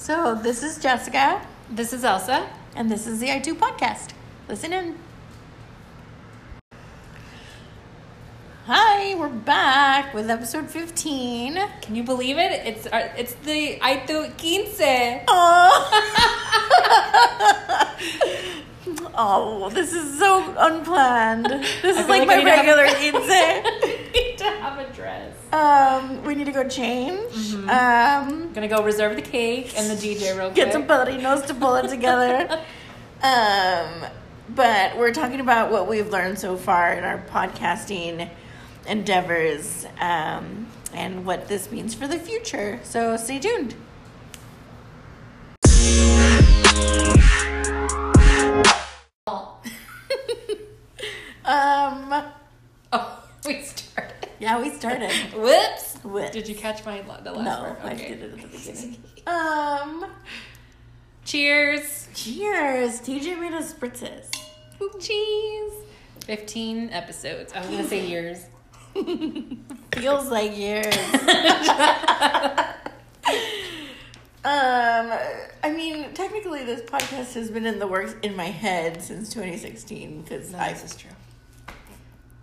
So, this is Jessica. This is Elsa. And this is the I2 podcast. Listen in. Hi, we're back with episode 15. Can you believe it? It's our, it's the I2 15. Oh. oh, this is so unplanned. This is like, like my regular 15. have a dress. Um, we need to go change. Mm-hmm. Um, gonna go reserve the cake and the DJ real quick. get some padrinos to pull it together. um, but we're talking about what we've learned so far in our podcasting endeavors um, and what this means for the future. So stay tuned. Started. yeah, we started. Whoops. With Did you catch my the last no, word? I Okay. did it at the beginning. Um, Cheers. cheers. TJ made us spritzes. Cheese. Fifteen episodes. I was gonna say years. Feels like years. um, I mean, technically, this podcast has been in the works in my head since 2016 because I this is true.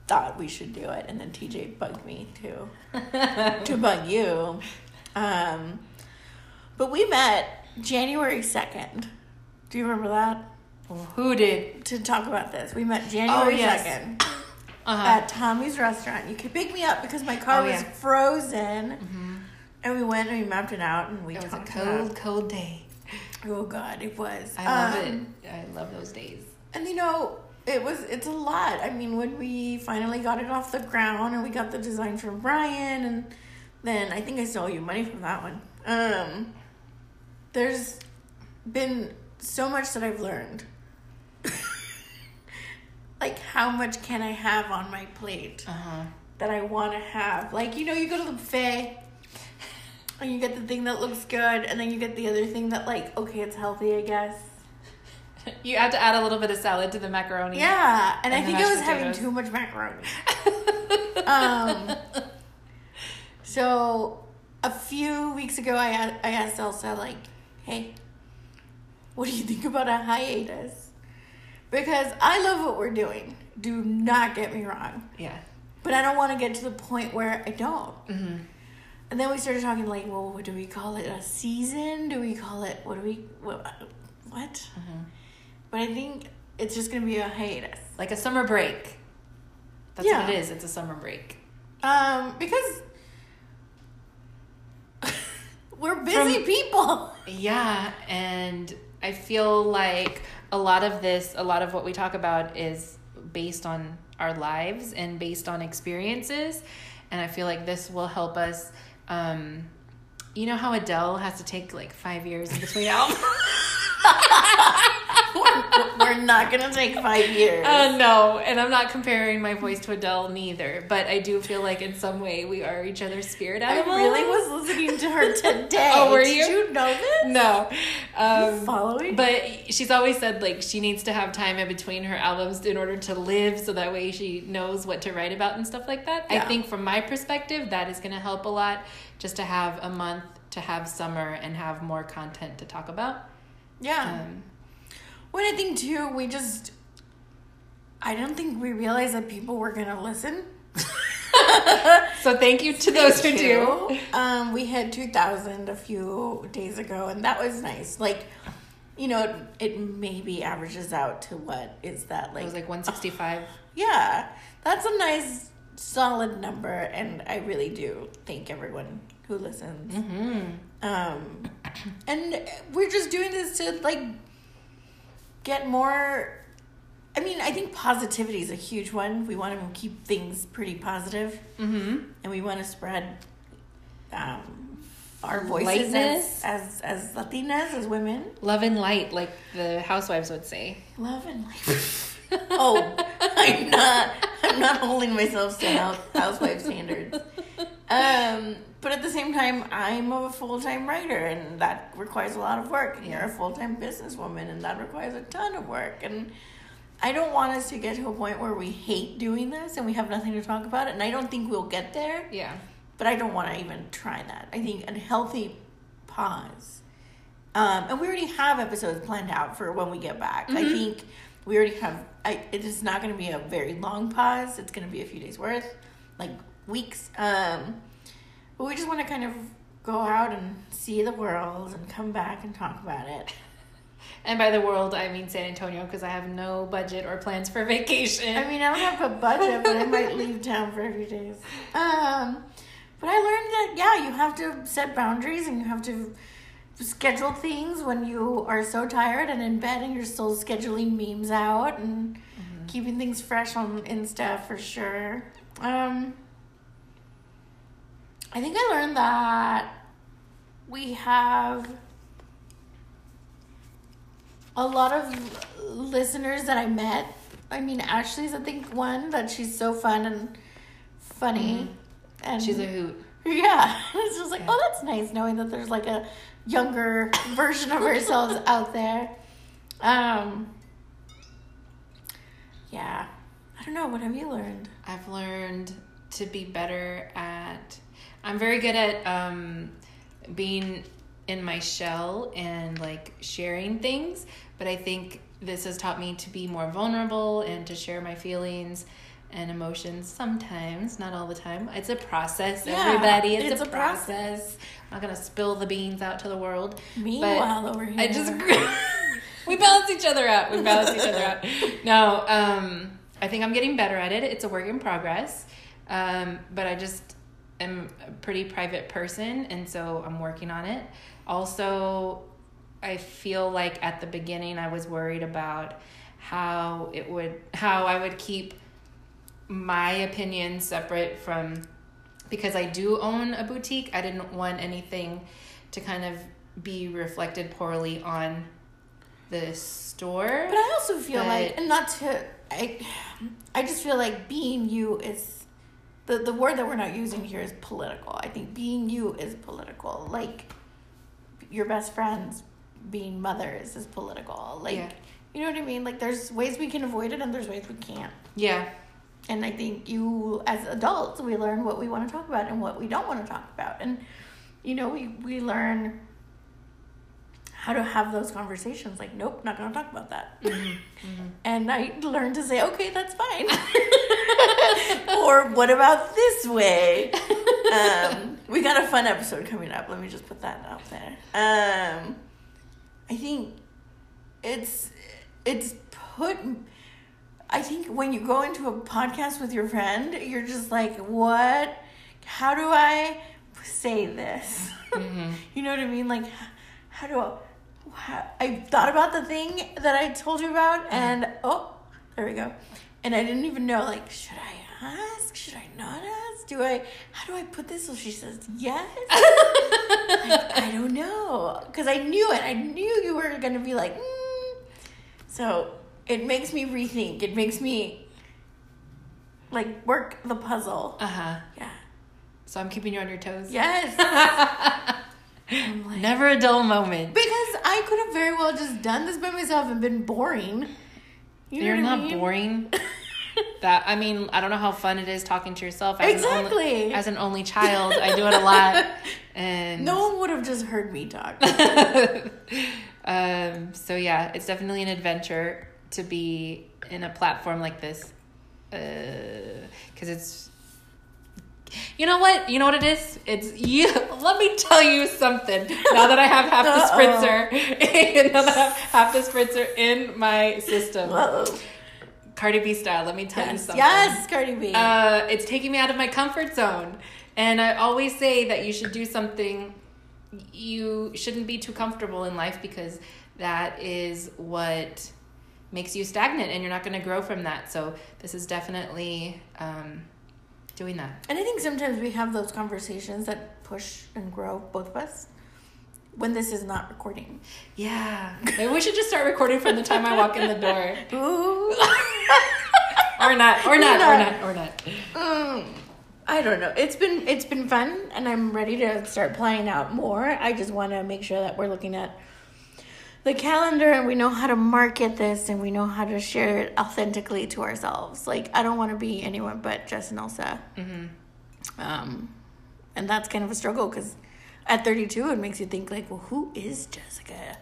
Thought we should do it, and then TJ bugged me too to bug you. Um, but we met January 2nd. Do you remember that? Who did? To talk about this, we met January Oh, yes. 2nd. Uh-huh. at Tommy's restaurant. You could pick me up because my car Oh, was yeah. Mm-hmm. frozen. And we went and we mapped it out and we It was a cold, cold day. Oh god, it was. I love Um, it. I love those days. And you know, it was it's a lot. I mean, when we finally got it off the ground and we got the design from Brian and then I think I still owe you money from that one. Um there's been so much that I've learned. like how much can I have on my plate? Uh huh. that I want to have. Like, you know, you go to the buffet and you get the thing that looks good, and then you get the other thing that, like, okay, it's healthy, I guess. You had to add a little bit of salad to the macaroni. Yeah, and, I And the think I was having too much macaroni. um, so a few weeks ago, I I asked Elsa like, "Hey, what do you think about a hiatus?" Because I love what we're doing. Do not get me wrong. Yeah. But I don't want to get to the point where I don't. Mm-hmm. And then we started talking like, well, what do we call it? A season? Do we call it? What do we? What? what? Mm-hmm. But I think it's just gonna be a hiatus. Like a summer break. That's Yeah. what it is. It's a summer break. Um, because we're busy From- people. Yeah, and I feel like a lot of this, a lot of what we talk about is based on our lives and based on experiences. And I feel like this will help us. Um, you know how Adele has to take like five years in between albums? we're, not gonna take five years. Uh, no, and I'm not comparing my voice to Adele neither, but I do feel like in some way we are each other's spirit I really was listening to her today. Oh, were Did you? you know this? No. Um, Following? But she's always said like she needs to have time in between her albums in order to live so that way she knows what to write about and stuff like that. I think from my perspective that is going to help a lot just to have a month to have summer and have more content to talk about. yeah. Um, When I think too, we just, I don't think we realized that people were gonna listen. so thank you to those who do. Um, we had two thousand a few days ago, and that was nice. Like, you know, it, it maybe averages out to what is that like? It like? was like 165. yeah, that's a nice solid number, and I really do thank everyone who listens. Mm-hmm. Um, and we're just doing this to like get more. I mean, I think positivity is a huge one. We want to keep things pretty positive, Mm-hmm. and we want to spread um, our voices as, as as Latinas, as women. Love and light, like the housewives would say. Love and light. oh, I'm not. I'm not holding myself to house, housewife standards. Um, but at the same time, I'm a full time writer, and that requires a lot of work. And you're a full time businesswoman, and that requires a ton of work. And I don't want us to get to a point where we hate doing this and we have nothing to talk about it. And I don't think we'll get there. Yeah. But I don't want to even try that. I think a healthy pause Um, and we already have episodes planned out for when we get back. I think we already have. I, it is not going to be a very long pause. It's going to be a few days worth, like weeks. Um, we just want to kind of go out and see the world and come back and talk about it. And by the world, I mean San Antonio because I have no budget or plans for vacation. I mean, I don't have a budget, but I might leave town for a few days. Um, but I learned that yeah, you have to set boundaries and you have to schedule things when you are so tired and in bed and you're still scheduling memes out and keeping things fresh on Insta for sure. Um, I think I learned that we have a lot of listeners that I met. I mean, Ashley's I think one that she's so fun and funny, and She's a hoot. yeah. It's just like, oh, that's nice knowing that there's like a younger version of ourselves out there. Um, yeah. I don't know. What have you learned? I've learned to be better at. I'm very good at um, being in my shell and like sharing things, but I think this has taught me to be more vulnerable and to share my feelings and emotions sometimes, not all the time. It's a process, Yeah, everybody. It's, it's a, a process. process. I'm not gonna spill the beans out to the world. Meanwhile, over here, I just we balance each other out. We balance each other out. No, um, I think I'm getting better at it. It's a work in progress, um, but I just am a pretty private person, and so I'm working on it. Also, I feel like at the beginning I was worried about how it would how I would keep my opinion separate from because I do own a boutique. I didn't want anything to kind of be reflected poorly on the store. But I also feel But- like, and not to, I, I just feel like being you is, the the word that we're not using here is political. I think being you is political. Like, your best friends being mothers is political. Like, Yeah. you know what I mean? Like, there's ways we can avoid it, and there's ways we can't. yeah. And I think you, as adults, we learn what we want to talk about and what we don't want to talk about. And, you know, we, we learn how to have those conversations. Like, nope, not to talk about that. And I learned to say, okay, that's fine. or what about this way? Um, we got a fun episode coming up. Let me just put that out there. Um, I think it's it's put. I think when you go into a podcast with your friend, you're just like, what? How do I say this? you know what I mean? Like, how do I? I thought about the thing that I told you about, and oh, there we go. And I didn't even know, like, should I ask? Should I not ask? Do I? How do I put this so she says yes? Like, I don't know, because I knew it. I knew you were gonna be like, mm. so it makes me rethink. It makes me like work the puzzle. Uh huh. Yeah. So I'm keeping you on your toes. Yes. Like, Never a dull moment. because I could have very well just done this by myself and been boring. You I not mean? boring. that I mean, I don't know how fun it is talking to yourself. As An only, Exactly. as an only child, I do it a lot, and No one would have just heard me talk. um, so yeah, it's definitely an adventure to be in a platform like this, because it's. You know what? You know what it is? It's you. Let me tell you something. Now that I have half the Uh-oh. spritzer, now that I have half the spritzer in my system, Whoa. Cardi B style. Let me tell you something. yes, Cardi B. Uh, it's taking me out of my comfort zone. And I always say that you should do something, you shouldn't be too comfortable in life because that is what makes you stagnant and you're not going to grow from that. So this is definitely um, doing that. and I think sometimes we have those conversations that push and grow both of us when this is not recording. Yeah. Maybe we should just start recording from the time I walk in the door. Ooh. Or not, or not, or not, or not. Mm, I don't know. It's been it's been fun, and I'm ready to start playing out more. I just want to make sure that we're looking at the calendar and we know how to market this and we know how to share it authentically to ourselves. Like I don't want to be anyone but Jess and Elsa. Um, and that's kind of a struggle because at 32, it makes you think like, well, who is Jessica?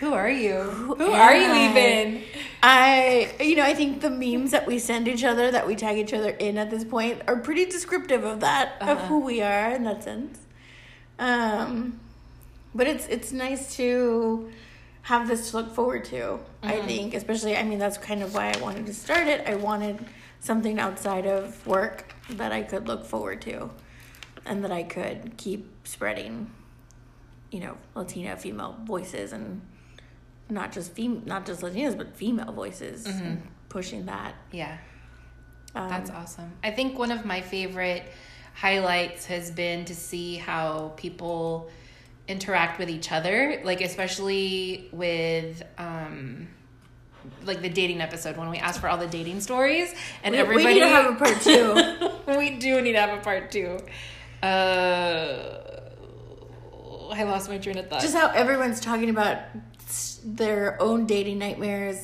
Who are you? Who, am are you I? even? I, you know, I think the memes that we send each other, that we tag each other in at this point, are pretty descriptive of that, of Uh-huh. who we are in that sense. Um, but it's it's nice to have this to look forward to. I think, especially, I mean, that's kind of why I wanted to start it. I wanted something outside of work that I could look forward to, and that I could keep spreading, you know, Latina female voices and not just fem- not just Latinas, but female voices, and pushing that. Yeah. Um, That's awesome. I think one of my favorite highlights has been to see how people interact with each other, like especially with um like the dating episode when we asked for all the dating stories and We- everybody we need to have a part two. we do need to have a part two. Uh I lost my train of thought. just how everyone's talking about their own dating nightmares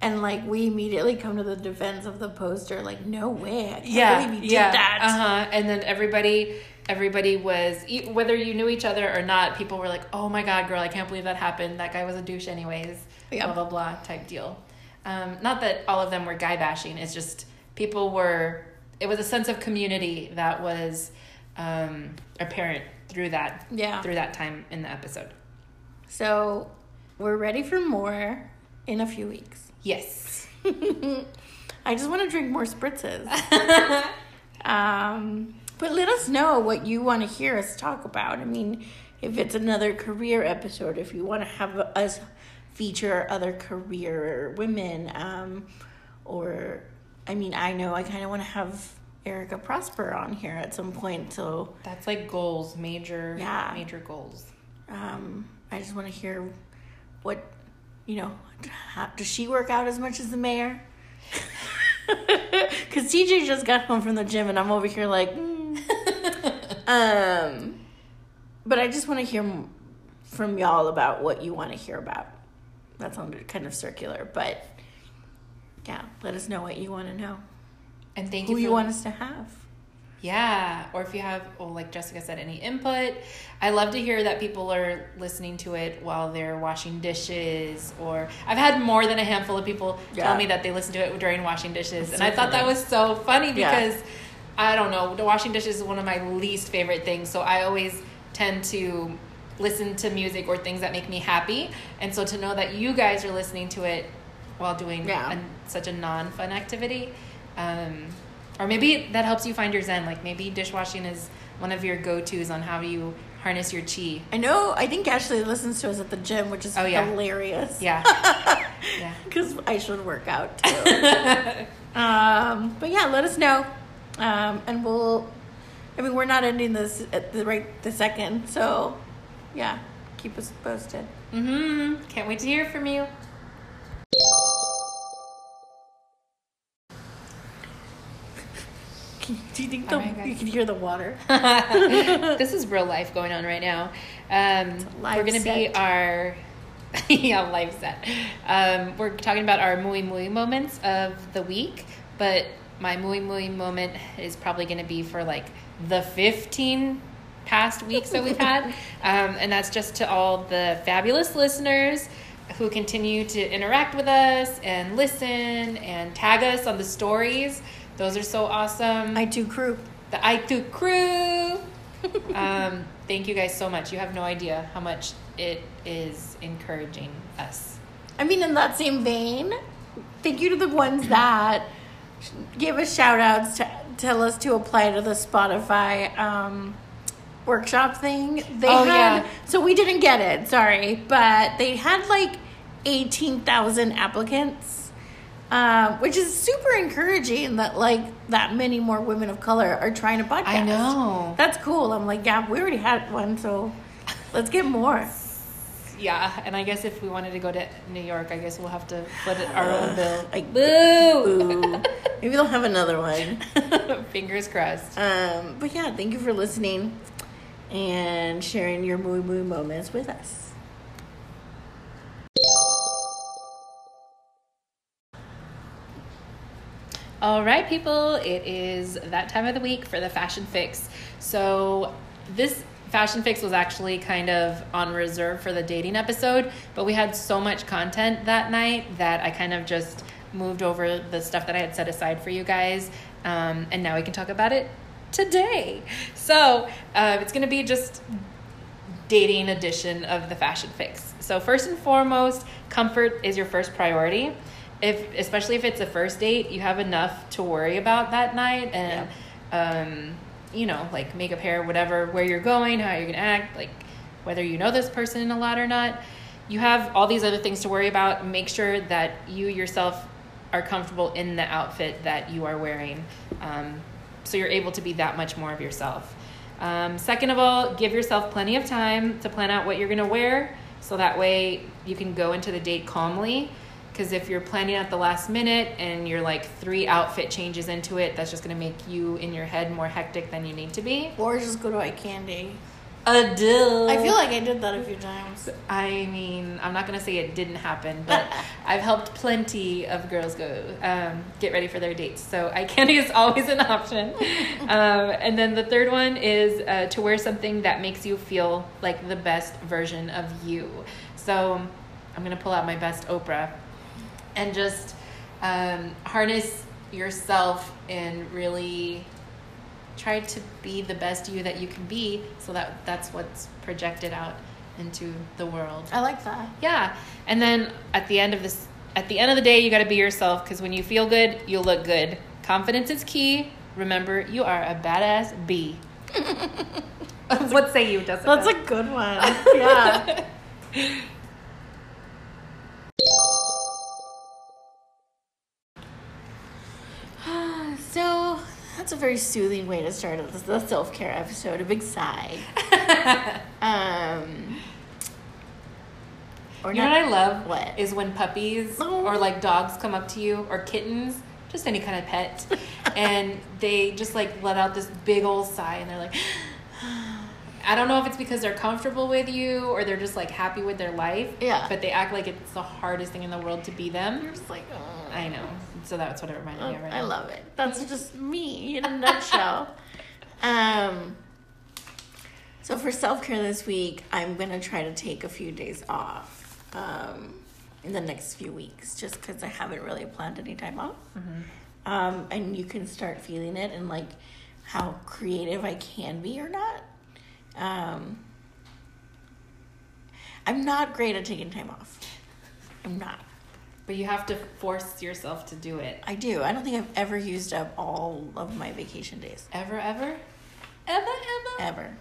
and like we immediately come to the defense of the poster like no way i can't yeah, believe you yeah, that Uh-huh. And then everybody, everybody was whether you knew each other or not. People were like, "Oh my god, girl, I can't believe that happened. That guy was a douche, anyways." Yeah. Blah blah blah type deal. Um, not that all of them were guy bashing. It's just people were. It was a sense of community that was um, apparent through that Yeah. through that time in the episode. so we're ready for more in a few weeks Yes. i just want to drink more spritzes um, but let us know what you want to hear us talk about i mean if it's another career episode if you want to have us feature other career women um, or i mean i know i kind of want to have erika prosper on here at some point so That's like goals, major, Yeah. major goals. um, i just want to hear what you know how, does she work out as much as the mayor because tj just got home from the gym and i'm over here like mm. Um but i just want to hear from y'all about what you want to hear about that sounded kind of circular but yeah let us know what you want to know And thank who you. Who you want us to have Yeah, or if you have, well, like Jessica said, any input. I love to hear that people are listening to it while they're washing dishes, or I've had more than a handful of people Yeah. tell me that they listen to it during washing dishes, and so I thought that was so funny Yeah. I don't know, the washing dishes is one of my least favorite things, so I always tend to listen to music or things that make me happy, and so to know that you guys are listening to it while doing Yeah. an- such a non-fun activity. Um, or maybe that helps you find your zen. Like maybe dishwashing is one of your go-tos on how you harness your chi. i know i think ashley listens to us at the gym which is Oh, yeah. hilarious Yeah. yeah. because I should work out too. um, but yeah, let us know, um, and we'll. I mean, we're not ending this at the right the second, so yeah, keep us posted. Mm-hmm. Can't wait to hear from you. Do you think the, All right, you can hear the water? this is real life going on right now. Um, we're gonna be set. our yeah live set. Um, we're talking about our muy muy moments of the week, but my muy muy moment is probably gonna be for like the fifteen past weeks that we've had, um, and that's just to all the fabulous listeners who continue to interact with us and listen and tag us on the stories. Those are so awesome I too crew. the I2 crew. um, thank you guys so much. You have no idea how much it is encouraging us. I mean, in that same vein, thank you to the ones that gave us shout outs to tell us to apply to the Spotify um, workshop thing. They Oh, had, yeah. so we didn't get it, sorry, but they had like 18,000 applicants. Uh, which is super encouraging that like that many more women of color are trying to podcast. I know. That's cool. I'm like, yeah, we already had one, so let's get more. Yeah, and I guess if we wanted to go to New York, I guess we'll have to foot it our own bill. Like, Boo! Ooh. Maybe they'll have another one. Fingers crossed. Um, but yeah, thank you for listening and sharing your muy muy moments with us. All right, people, it is that time of the week for the fashion fix. So, this Fashion Fix was actually kind of on reserve for the dating episode, but we had so much content that night that I kind of just moved over the stuff that I had set aside for you guys. Um, and now we can talk about it today. So uh, it's going to be just dating edition of the Fashion Fix. So first and foremost, comfort is your first priority. If especially if it's a first date, you have enough to worry about that night and um, you know, like makeup, hair, whatever, where you're going, how you're gonna act, like whether you know this person a lot or not. You have all these other things to worry about. Make sure that you yourself are comfortable in the outfit that you are wearing. Um, so you're able to be that much more of yourself. Um, second of all, give yourself plenty of time to plan out what you're going to wear so that way you can go into the date calmly. Because if you're planning at the last minute and you're like three outfit changes into it, that's just going to make you in your head more hectic than you need to be. Or just go to eye candy. A dill. I feel like I did that a few times. I mean, I'm not gonna say it didn't happen, but I've helped plenty of girls go um, get ready for their dates. So eye candy is always an option. um, and then the third one is uh, to wear something that makes you feel like the best version of you. So I'm gonna pull out my best Oprah and just um, harness yourself and really try to be the best you that you can be so that that's what's projected out into the world I like that. yeah and then at the end of this at the end of the day you got to be yourself because when you feel good you'll look good confidence is key remember you are a badass bee what say you Jessica? That's a good one. Yeah. that's a very soothing way to start the, self care episode. A big sigh. Um. Or you know not- what I love? What? is when puppies Oh. or like dogs come up to you or kittens, just any kind of pet, and they just like let out this big old sigh and they're like, I don't know if it's because they're comfortable with you or they're just like happy with their life. Yeah. But they act like it's the hardest thing in the world to be them. You're just like, oh. I know. So that's what it reminded me of right I now. love it. That's just me in a nutshell. um, so for self care this week, I'm gonna try to take a few days off um, in the next few weeks, just because I haven't really planned any time off. Mm-hmm. Um, and you can start feeling it and like how creative I can be or not. Um, I'm not great at taking time off. I'm not. But you have to force yourself to do it. I do. I don't think I've ever used up all of my vacation days. Ever, ever? Ever, ever? Ever.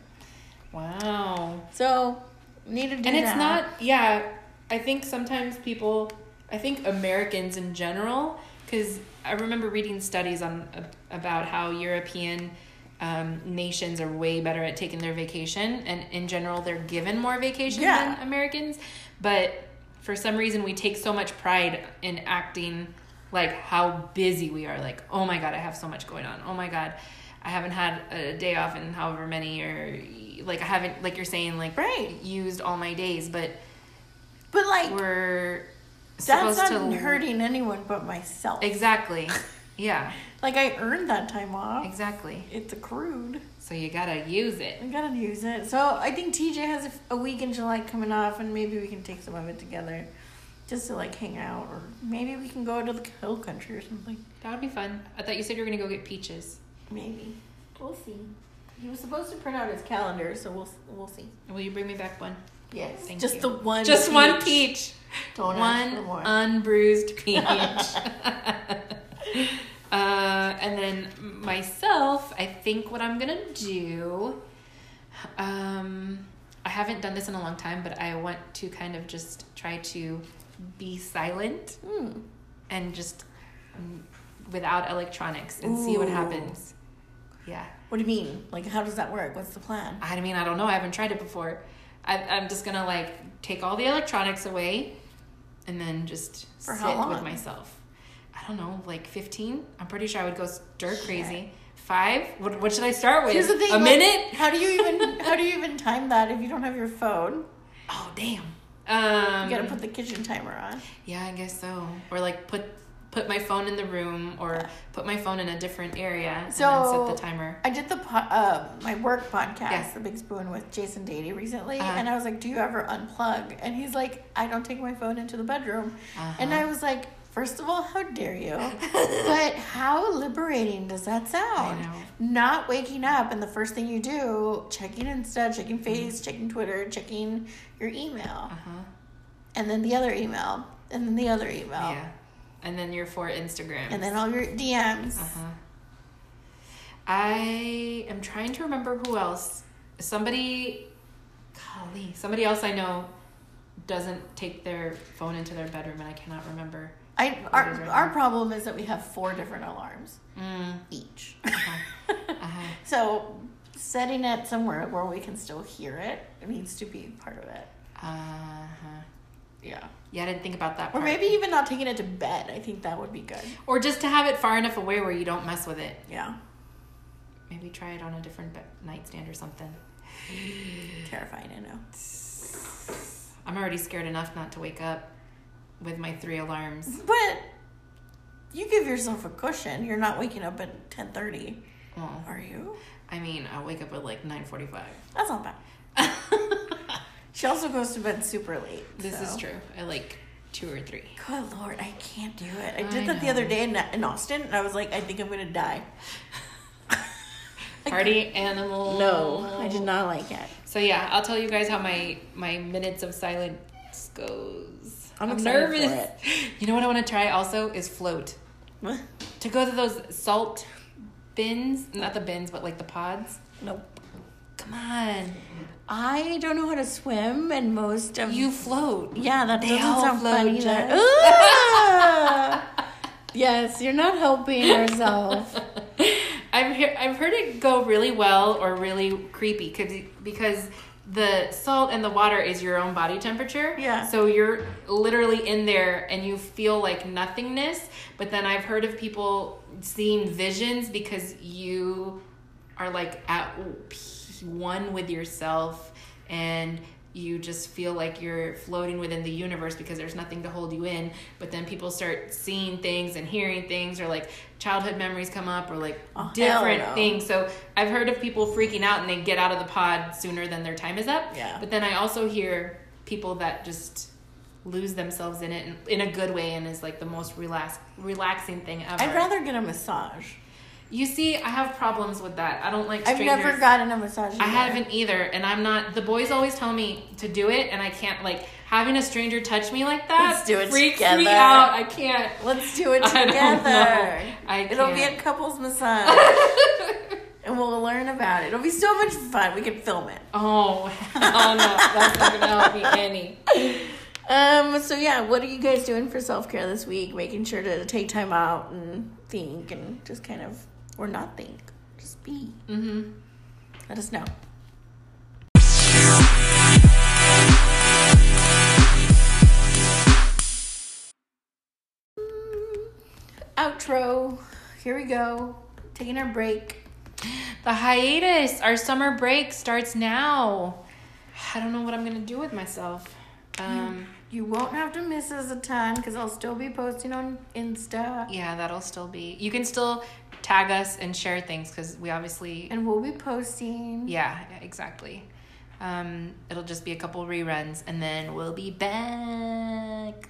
Wow. So, need to do and it's that. not yeah i think sometimes people i think americans in general because i remember reading studies on about how european um, nations are way better at taking their vacation and in general they're given more vacation Yeah. than americans but for some reason we take so much pride in acting like how busy we are like oh my god i have so much going on oh my god i haven't had a day off in however many or like i haven't like you're saying like Right. used all my days but But like we're that's supposed not to hurting anyone but myself. exactly yeah Like I earned that time off. exactly It's accrued. so you gotta use it I gotta use it. So I think TJ has a, a week in July coming off, and maybe we can take some of it together, just to like hang out, or maybe we can go to the hill country or something. that would be fun i thought you said you were gonna go get peaches Maybe we'll see. He was supposed to print out his calendar, so we'll we'll see. will you bring me back one Yes, Thank just you. the one. just one peach Don't one more. unbruised peach uh, and then myself i think what i'm gonna do um, i haven't done this in a long time but i want to kind of just try to be silent Hmm. and just mm, without electronics and see what happens yeah What do you mean? Like, how does that work? What's the plan? I mean, I don't know. I haven't tried it before. I, I'm just gonna like take all the electronics away, and then just For sit with myself. I don't know, like 15. I'm pretty sure I would go stir crazy. Five. What, what should I start with? Here's the thing. A like, minute? How do you even how do you even time that if you don't have your phone? Oh damn. Um. You gotta put the kitchen timer on. Yeah, I guess so. Or like put put my phone in the room or put my phone in a different area So and set the timer. I did the po- uh, my work podcast, Yeah. The Big Spoon, with Jason Dady recently, Uh-huh. and I was like, "Do you ever unplug?" And he's like, "I don't take my phone into the bedroom." And Uh-huh. I was like, first of all, how dare you? but how liberating does that sound? know. Not waking up and the first thing you do, checking Insta, checking Mm-hmm. Face, checking Twitter, checking your email, Uh-huh. and then the other email, and then the other email, Yeah. And then your four Instagrams. and then all your DMs. Uh-huh. I am trying to remember who else. Somebody, golly, somebody else I know doesn't take their phone into their bedroom, and I cannot remember. I our, right our problem is that we have four different alarms Mm. each. Uh-huh. so setting it somewhere where we can still hear it needs to be part of it. Uh-huh. Yeah. Yeah, I didn't think about that. Or maybe even not taking it to bed. I think that would be good. or just to have it far enough away where you don't mess with it. Yeah. Maybe try it on a different nightstand or something. Terrifying, I know. I'm already scared enough not to wake up with my three alarms. But you give yourself a cushion. You're not waking up at ten thirty, Well, are you? I mean, I'll wake up at like 9:45. That's not bad. She also goes to bed super late. This so. is true. I like two or three. Good lord, I can't do it. I I did that the other day in, in Austin, and I was like, I think I'm gonna die. I Party animal. No, I did not like it. So yeah, I'll tell you guys how my my minutes of silence goes. I'm for it. You know what I want to try also is float. What? To go to those salt bins, not the bins, but like the pods. Nope. Come on, I don't know how to swim, and most of you float. yeah, that They doesn't sound float, fun either. Ah! yes, you're not helping yourself. I've heard I've heard it go really well or really creepy because because the salt and the water is your own body temperature. Yeah. So you're literally in there and you feel like nothingness. But then I've heard of people seeing visions because you are like at one with yourself and you just feel like you're floating within the universe because there's nothing to hold you in but then people start seeing things and hearing things or like childhood memories come up or like Oh, different no. things so i've heard of people freaking out and they get out of the pod sooner than their time is up Yeah. but then i also hear people that just lose themselves in it in, in a good way and is like the most relax relaxing thing ever I'd rather get a massage. You see i have problems with that i don't like I've never gotten a massage. I haven't either, and I'm not. The boys always tell me to do it, and I can't. Like having a stranger touch me like that Let's do it freaks me out. I can't. Let's do it I together. know. I It'll be a couples massage, and we'll learn about it. It'll be so much fun. We can film it. Oh hell no! That's not gonna help me any. Um. So yeah, what are you guys doing for self care this week? Making sure to take time out and think, and just kind of, or not think, just be. Mm-hmm. Let us know. Outro. Here we go. Taking our break. The hiatus, our summer break starts now. I don't know what I'm gonna do with myself. Um, You won't have to miss us a ton because I'll still be posting on Insta. yeah, that'll still be. You can still tag us and share things because we obviously And we'll be posting. Yeah, exactly. Um, it'll just be a couple reruns, and then we'll be back.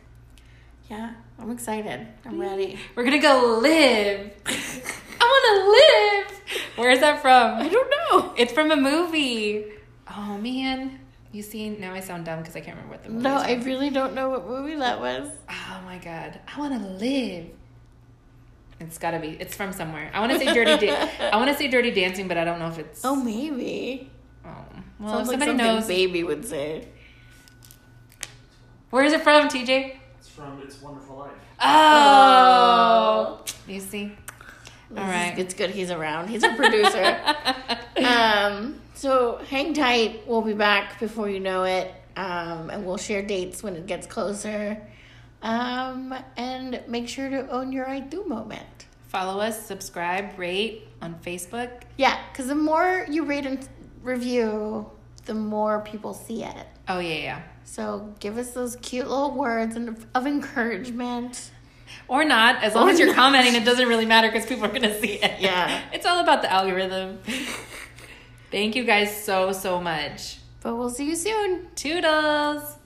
Yeah, I'm excited. I'm ready. We're gonna go live. I want to live. Where's that from? I don't know. It's from a movie. Oh man, you see? Now I sound dumb because I can't remember what the movie. No, is I really don't know what movie that was. Oh my god, I want to live. It's gotta be. It's from somewhere. I want to say Dirty. Da- I want to say Dirty Dancing, but I don't know if it's. Oh, maybe. Oh. Well, Sounds if like somebody something knows. baby would say. Where is it from, TJ? It's from It's Wonderful Life. Oh, you see. This All is- It's good he's around. He's a producer. um, so hang tight. We'll be back before you know it. Um, and we'll share dates when it gets closer. Um, and make sure to own your I do moment. Follow us, subscribe, rate on Facebook. Yeah, because the more you rate and review, the more people see it. Oh yeah, yeah. So give us those cute little words and of encouragement. or not. As long Or as you're not. commenting, it doesn't really matter because people are gonna see it. Yeah. it's all about the algorithm. Thank you guys so so much. But we'll see you soon. Toodles.